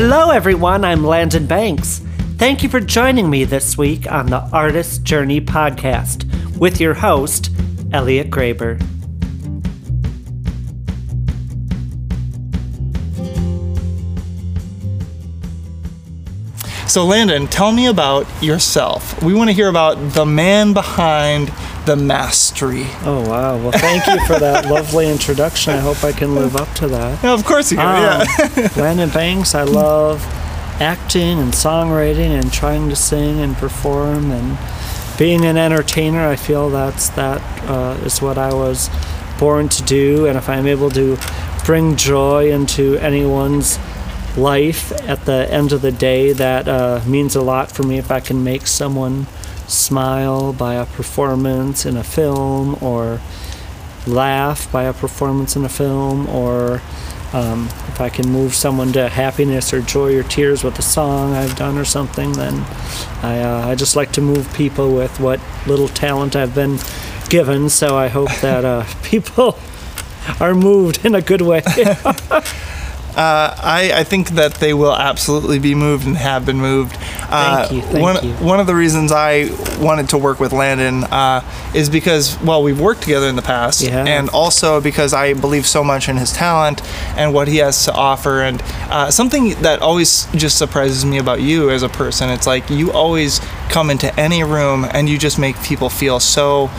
Hello, everyone. I'm Landyn Banx. Thank you for joining me this week on the Artist Journey podcast with your host, Elliott Graber. So, Landyn, tell me about yourself. We want to hear about the man behind the mastery. Oh, wow. Well, thank you for that lovely introduction. I hope I can live up to that. Yeah, of course you can. Um, yeah. Landyn Banx, I love acting and songwriting and trying to sing and perform and being an entertainer. I feel that's that uh, is what I was born to do, and if I'm able to bring joy into anyone's life at the end of the day, that uh, means a lot for me. If I can make someone smile by a performance in a film or laugh by a performance in a film or um, if I can move someone to happiness or joy or tears with a song I've done or something, then I, uh, I just like to move people with what little talent I've been given. So I hope that uh, people are moved in a good way. Uh, I, I think that they will absolutely be moved and have been moved. Uh, Thank you, thank one, you. one of the reasons I wanted to work with Landyn uh, is because, well, we've worked together in the past, have. and also because I believe so much in his talent and what he has to offer. And uh, something that always just surprises me about you as a person, it's like you always come into any room and you just make people feel so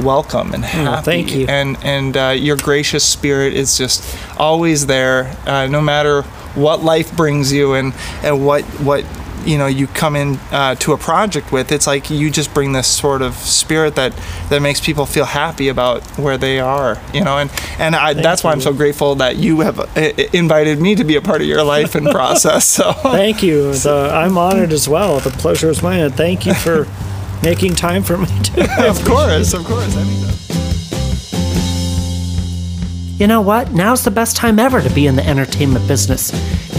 welcome and happy. Oh, thank you. And and uh, your gracious spirit is just always there, uh, no matter what life brings you and and what what you know you come in uh, to a project with. It's like you just bring this sort of spirit that that makes people feel happy about where they are. You know, and and I, that's why I'm so grateful that you have uh, invited me to be a part of your life and process. So. Thank you. The, I'm honored as well. The pleasure is mine. And thank you for making time for me too. of course, of course. Anytime. Uh, you know what? Now's the best time ever to be in the entertainment business.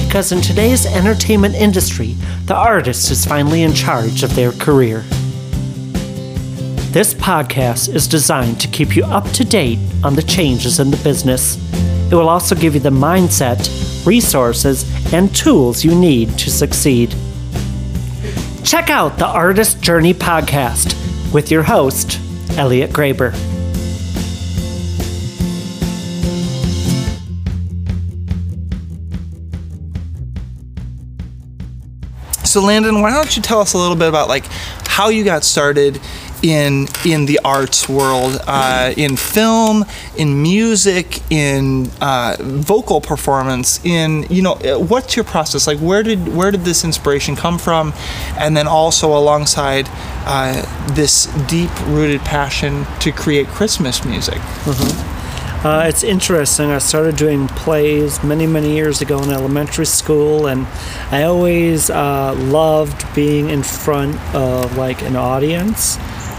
Because in today's entertainment industry, the artist is finally in charge of their career. This podcast is designed to keep you up to date on the changes in the business. It will also give you the mindset, resources, and tools you need to succeed. Check out the Artist Journey podcast with your host, Elliott Graber. So Landyn, why don't you tell us a little bit about like how you got started in in the arts world, uh, in film, in music, in uh, vocal performance, in you know uh, what's your process like? Where did where did this inspiration come from, and then also alongside uh, this deep rooted passion to create Christmas music. Uh, it's interesting. I started doing plays many, many years ago in elementary school, and I always uh, loved being in front of like an audience.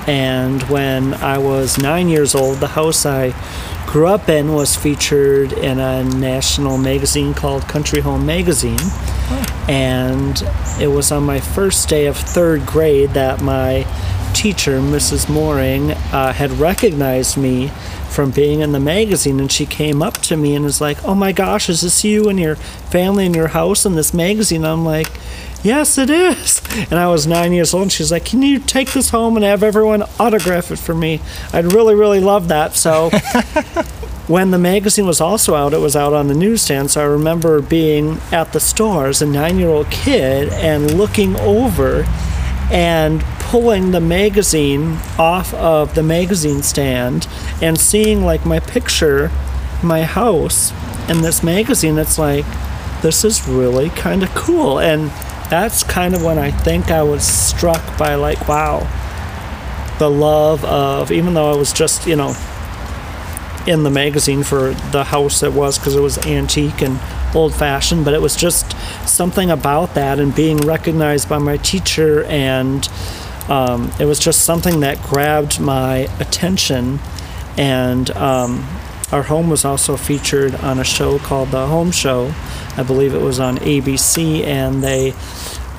And when I was nine years old, the house I grew up in was featured in a national magazine called Country Home Magazine. And it was on my first day of third grade that my teacher, Mrs. Mooring, uh, had recognized me from being in the magazine. And she came up to me and was like, Oh my gosh, is this you and your family and your house in this magazine? I'm like, Yes, it is. And I was nine years old. And she's like, Can you take this home and have everyone autograph it for me? I'd really, really love that. So when the magazine was also out, it was out on the newsstand. So I remember being at the store as a nine year old kid and looking over and pulling the magazine off of the magazine stand and seeing like my picture, my house in this magazine. It's like, this is really kind of cool. And that's kind of when I think I was struck by like, wow, the love of, even though I was just, you know, in the magazine for the house it was because it was antique and old fashioned, but it was just something about that and being recognized by my teacher, and um, it was just something that grabbed my attention. And um, our home was also featured on a show called The Home Show. I believe it was on ABC, and they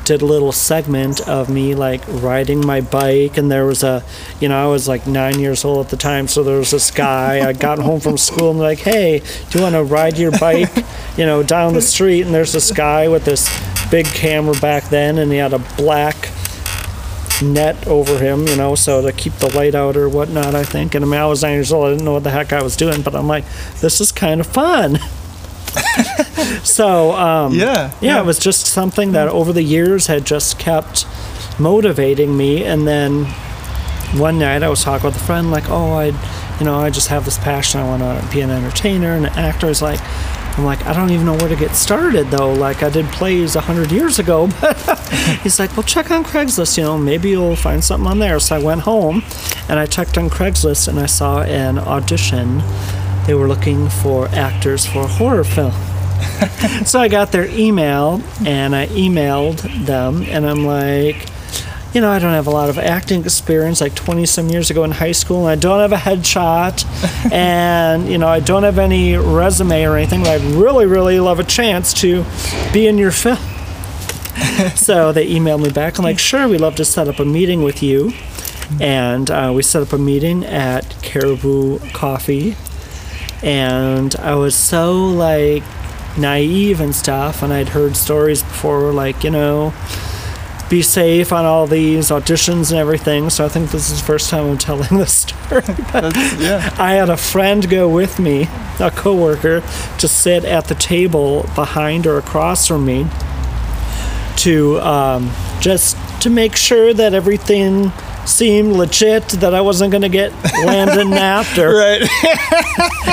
did a little segment of me like riding my bike, and there was a, you know, I was like nine years old at the time, so there was this guy. I got home from school and like, hey, do you want to ride your bike, you know, down the street? And there's this guy with this big camera back then, and he had a black net over him, you know, so to keep the light out or whatnot, I think. And I mean, I was nine years old, I didn't know what the heck I was doing, but I'm like, this is kind of fun. so, um, Yeah, yeah, yeah. it was just something that over the years had just kept motivating me. And then one night I was talking with a friend, like, oh, I, you know, I just have this passion. I want to be an entertainer and an actor. Is like, I'm like, I don't even know where to get started though. Like, I did plays a hundred years ago, but he's like, well, check on Craigslist. You know, maybe you'll find something on there. So I went home and I checked on Craigslist and I saw an audition. They were looking for actors for a horror film. So I got their email and I emailed them and I'm like, you know, I don't have a lot of acting experience, like 20 some years ago in high school, and I don't have a headshot, and, you know, I don't have any resume or anything, but I'd really, really love a chance to be in your film. so they emailed me back. I'm like, sure, we'd love to set up a meeting with you. And uh, we set up a meeting at Caribou Coffee. And I was so like naive and stuff, and I'd heard stories before, like, you know, be safe on all these auditions and everything. So I think this is the first time I'm telling this story. Yeah. I had a friend go with me, a coworker, to sit at the table behind or across from me to um, just to make sure that everything seemed legit, that I wasn't going to get Landyn napped or Right.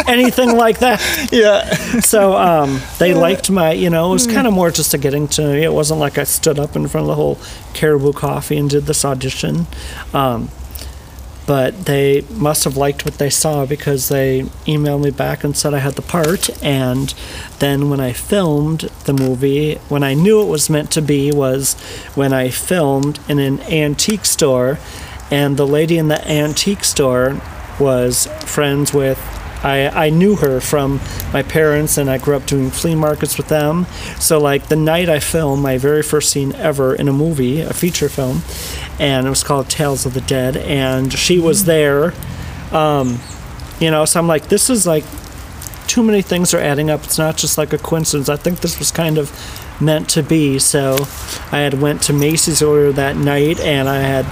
anything like that. yeah. So um, they liked my, you know, it was kind of more just a getting to me. It wasn't like I stood up in front of the whole Caribou Coffee and did this audition. Um, but they must have liked what they saw because they emailed me back and said I had the part. And then when I filmed the movie, when I knew it was meant to be, was when I filmed in an antique store, and the lady in the antique store was friends with. I, I knew her from my parents, and I grew up doing flea markets with them. So, like, the night I filmed my very first scene ever in a movie, a feature film, and it was called Tales of the Dead, and she was there. Um, you know, so I'm like, this is like too many things are adding up. It's not just like a coincidence. I think this was kind of meant to be. So I had went to Macy's earlier that night, and I had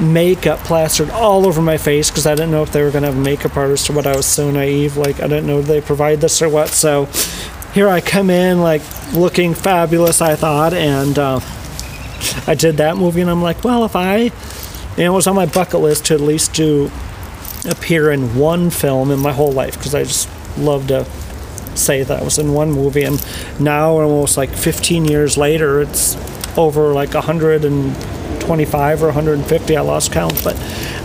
makeup plastered all over my face because I didn't know if they were going to have makeup artist or what. I was so naive. Like, I didn't know they provide this or what. So here I come in, like, looking fabulous, I thought. And uh, I did that movie, and I'm like, well, if I, know, it was on my bucket list to at least do appear in one film in my whole life because I just love to say that I was in one movie. And now, almost like 15 years later, it's over like 125 or 150. I lost count, but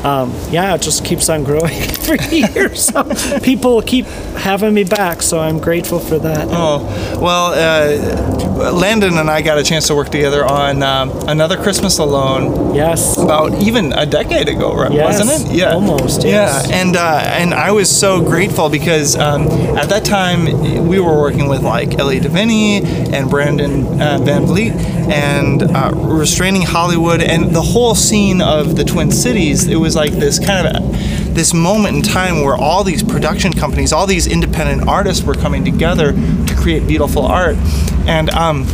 um, yeah, it just keeps on growing every year. So people keep having me back, so I'm grateful for that. Oh, well, uh, Landyn and I got a chance to work together on um, another Christmas Alone Yes. about even a decade ago, right? Yes, wasn't it? Yeah, almost, Yeah, and uh, and I was so grateful because um, at that time we were working with like Ellie Deviney and Brandon uh, Van Vliet and uh, Restraining Hollywood and the whole scene of the Twin Cities. It was like this kind of. this moment in time where all these production companies, all these independent artists were coming together to create beautiful art. And um,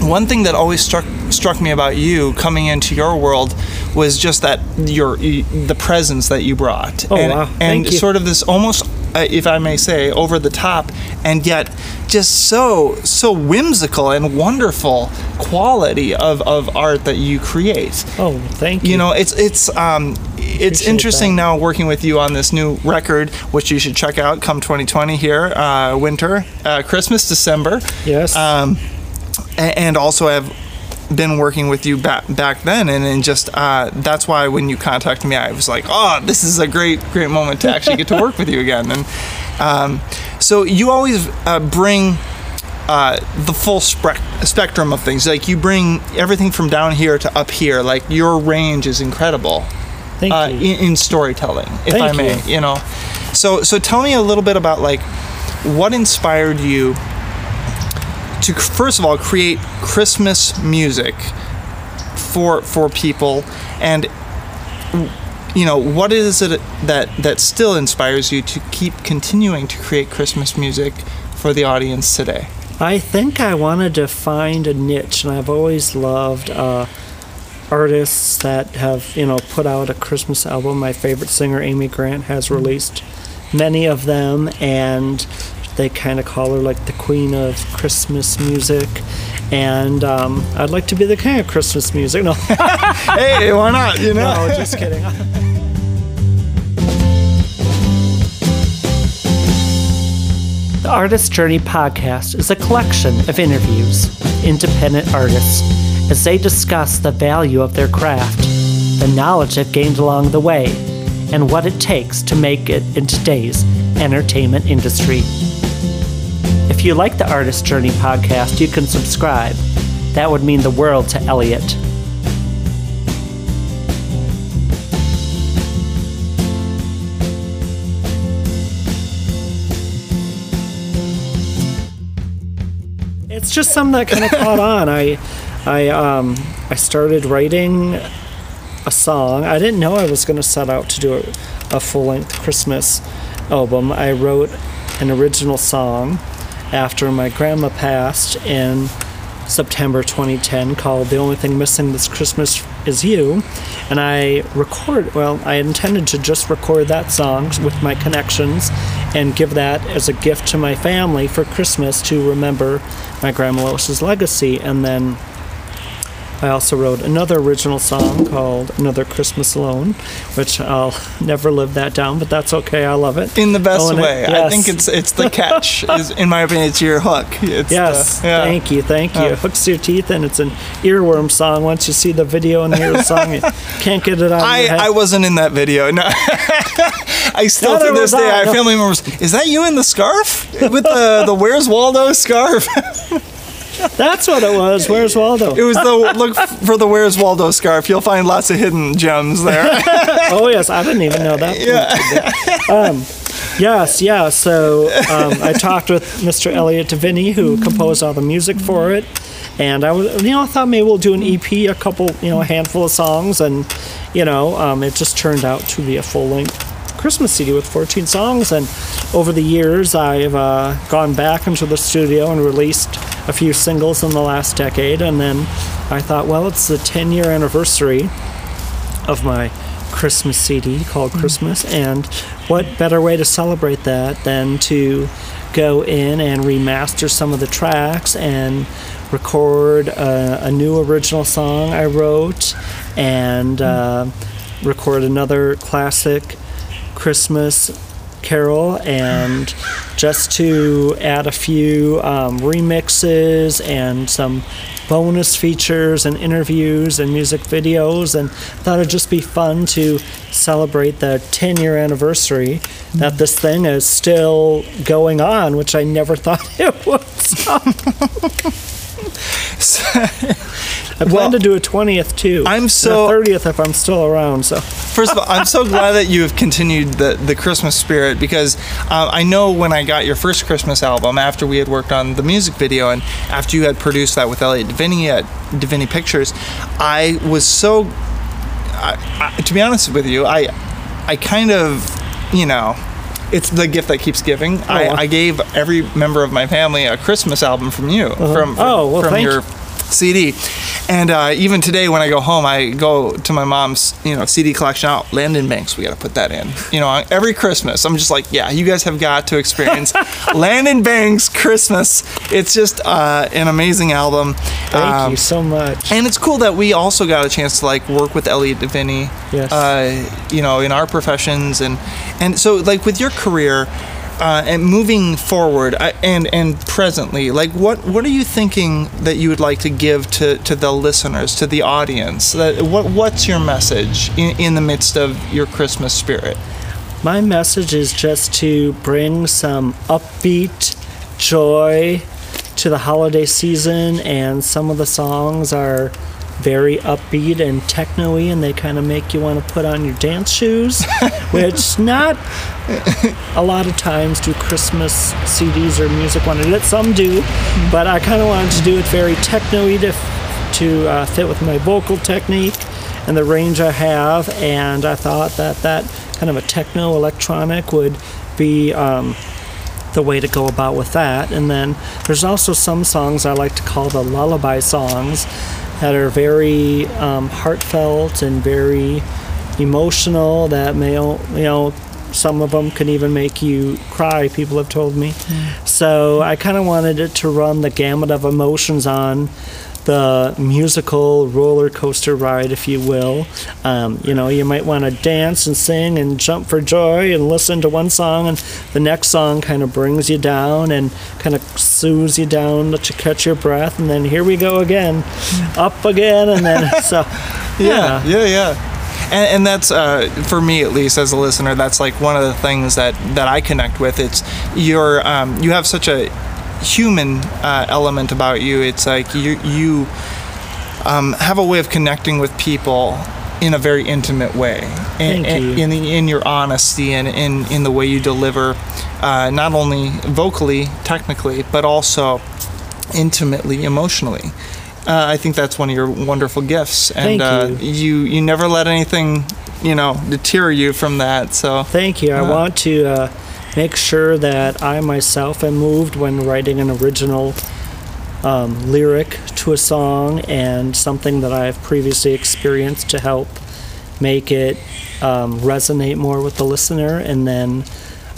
one thing that always struck struck me about you coming into your world was just that your the presence that you brought Oh, and, wow. and you. sort of this almost if I may say over the top and yet just so so whimsical and wonderful quality of, of art that you create Oh, thank you. you know it's it's um it's Appreciate interesting that. now working with you on this new record which you should check out come 2020 here uh, winter uh, christmas december Yes. um, and also I have been working with you back back then and, and just uh, that's why when you contacted me I was like oh this is a great great moment to actually get to work with you again and um, so you always uh, bring uh, the full spec- spectrum of things like you bring everything from down here to up here like your range is incredible thank uh, you. in, in storytelling, if Thank I may. you. You. know, so so tell me a little bit about like what inspired you to first of all create Christmas music for for people and you know what is it that that still inspires you to keep continuing to create Christmas music for the audience today? I think I wanted to find a niche, and I've always loved uh, artists that have you know put out a Christmas album. My favorite singer, Amy Grant, has released many of them, and they kind of call her like the queen of Christmas music. And um, I'd like to be the king of Christmas music. No, hey, why not? You know, no, just kidding. The Artist Journey podcast is a collection of interviews with independent artists as they discuss the value of their craft, the knowledge they've gained along the way, and what it takes to make it in today's entertainment industry. If you like the Artist Journey podcast, you can subscribe. That would mean the world to Elliott. It's just something that kind of caught on. I, I, um, I started writing a song. I didn't know I was going to set out to do a, a full length Christmas album. I wrote an original song after my grandma passed in September 2010 called The Only Thing Missing This Christmas Is You. And I record, well, I intended to just record that song with my connections and give that as a gift to my family for Christmas to remember my grandma Lois's legacy. And then I also wrote another original song called Another Christmas Alone, which I'll never live that down, but that's okay. I love it. In the best Own it. way. I think it's it's the catch. is, in my opinion, it's your hook. It's Yes, the- yeah. thank you, thank you. Yeah. It hooks your teeth, and it's an earworm song. Once you see the video and hear the song, you can't get it out of I, your head. I wasn't in that video. No. I still Neither to this day I. I No. family members. Is that you in the scarf with the the Where's Waldo scarf? That's what it was. Where's Waldo? It was the look for the Where's Waldo scarf. You'll find lots of hidden gems there. oh yes, I didn't even know that. yeah. Um, yes, yeah. So um, I talked with Mr. Elliot Deviney, who composed all the music for it, and I was, you know, I thought maybe we'll do an EP, a couple, you know, a handful of songs, and you know, um, it just turned out to be a full length Christmas CD with 14 songs. And over the years, I've uh, gone back into the studio and released a few singles in the last decade, and then I thought, well, it's the 10 year anniversary of my Christmas CD called Christmas, and what better way to celebrate that than to go in and remaster some of the tracks and record a, a new original song I wrote and uh, record another classic Christmas carol and just to add a few um, remixes and some bonus features and interviews and music videos and thought it'd just be fun to celebrate the 10 year anniversary that this thing is still going on which i never thought it would i plan Well, to do a 20th too I'm so- 30th if i'm still around so First of all, I'm so glad that you have continued the, the Christmas spirit because uh, I know when I got your first Christmas album after we had worked on the music video and after you had produced that with Elliot Deviney at Deviney Pictures, I was so. I, I, to be honest with you, I I kind of you know. It's the gift that keeps giving. Oh, I. I gave every member of my family a Christmas album from you, from, uh-huh. from, Oh, well, from thank your CD. And uh, even today, when I go home, I go to my mom's, you know, CD collection out. Landyn Banx, we got to put that in. You know, every Christmas, I'm just like, yeah, you guys have got to experience Landyn Banx Christmas. It's just uh, an amazing album. thank Um, you so much and it's cool that we also got a chance to like work with Elliot Deviney, Yes. uh, you know, in our professions, and and so like with your career, uh, and moving forward, and and presently, like what what are you thinking that you would like to give to, to the listeners, to the audience? That what what's your message in, in the midst of your Christmas spirit? My message is just to bring some upbeat joy to the holiday season, and some of the songs are very upbeat and techno-y, and they kind of make you want to put on your dance shoes, which not a lot of times do Christmas CDs or music want to do it. Some do, but I kind of wanted to do it very techno-y to, to uh, fit with my vocal technique and the range I have, and I thought that that kind of a techno electronic would be um, the way to go about with that. And then there's also some songs I like to call the lullaby songs that are very um, heartfelt and very emotional that may, you know, some of them can even make you cry, people have told me. Mm. So I kind of wanted it to run the gamut of emotions on the musical roller coaster ride, if you will. Um, you know, you might want to dance and sing and jump for joy and listen to one song, and the next song kind of brings you down and kind of soothes you down, let you catch your breath, and then here we go again, up again, and then so. yeah, yeah, yeah. And, and, that's uh, for me at least as a listener that's like one of the things that that i connect with it's your um, you have such a human uh, element about you. It's like you you um, have a way of connecting with people in a very intimate way. Thank in, you. In, the, in your honesty and in, in the way you deliver, uh, not only vocally, technically, but also intimately, emotionally. Uh, I think that's one of your wonderful gifts, and uh, you. you never let anything you know deter you from that. So thank you. I uh, want to uh, make sure that I myself am moved when writing an original um, lyric to a song and something that I've previously experienced to help make it um, resonate more with the listener. And then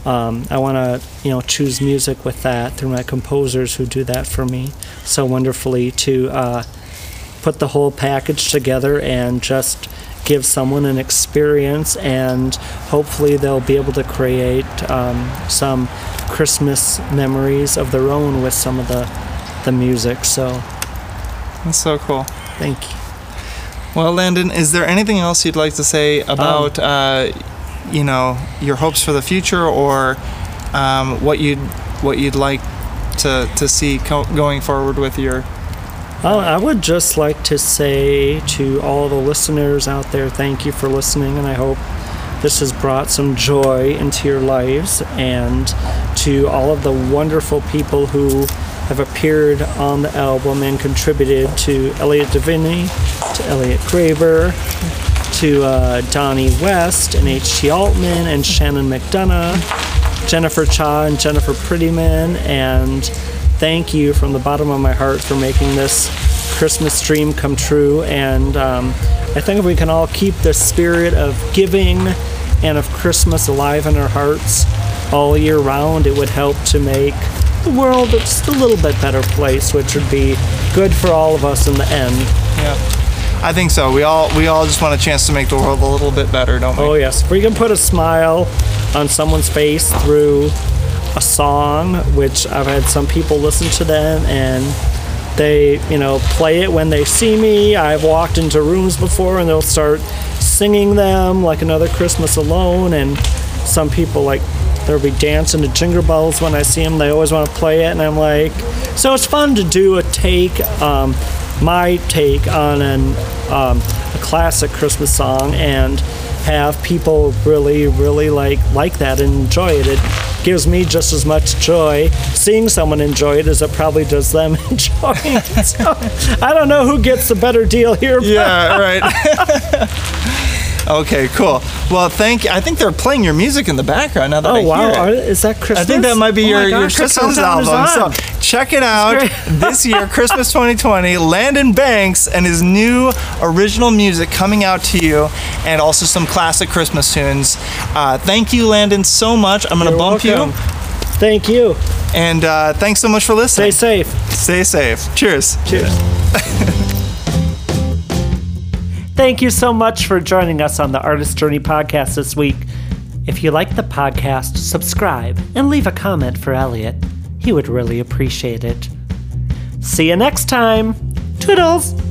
um, I want to, you know, choose music with that through my composers who do that for me so wonderfully to uh, put the whole package together and just give someone an experience, and hopefully they'll be able to create um, some Christmas memories of their own with some of the the music. So that's so cool. Thank you. Well, Landyn, is there anything else you'd like to say about um, uh, you know your hopes for the future, or um, what you'd what you'd like to to see co- going forward with your uh, I would just like to say to all the listeners out there, thank you for listening, and I hope this has brought some joy into your lives. And to all of the wonderful people who have appeared on the album and contributed to Elliot Deviney, to Elliott Graber, to uh, Donnie West, and H.T. Altman, and Shannon McDonough, Jennifer Cha, and Jennifer Prettyman, and thank you from the bottom of my heart for making this Christmas dream come true. And um, I think if we can all keep the spirit of giving and of Christmas alive in our hearts all year round, it would help to make the world just a little bit better place, which would be good for all of us in the end. Yeah. I think so. We all we all just want a chance to make the world a little bit better, don't we? Oh yes. If we can put a smile on someone's face through a song, which I've had some people listen to them and they, you know, play it when they see me. I've walked into rooms before and they'll start singing them like another Christmas alone and some people like they'll be dancing to jingle bells when I see them. They always want to play it and I'm like so it's fun to do a take um, my take on an um, a classic Christmas song and have people really really like like that and enjoy it. It gives me just as much joy seeing someone enjoy it as it probably does them enjoying it. So, I don't know who gets the better deal here. Yeah, right. Okay, cool. Well, thank. I think they're playing your music in the background now that I've seen it. oh, I wow. it. Is that Christmas? I think that might be oh your, your Christmas album. So check it out this year, Christmas 2020. Landyn Banx and his new original music coming out to you, and also some classic Christmas tunes. Uh, thank you, Landyn, so much. I'm going to bump welcome. you. Thank you. And uh, thanks so much for listening. Stay safe. Stay safe. Cheers. Cheers. Thank you so much for joining us on the Artist Journey podcast this week. If you like the podcast, subscribe and leave a comment for Elliott. He would really appreciate it. See you next time. Toodles!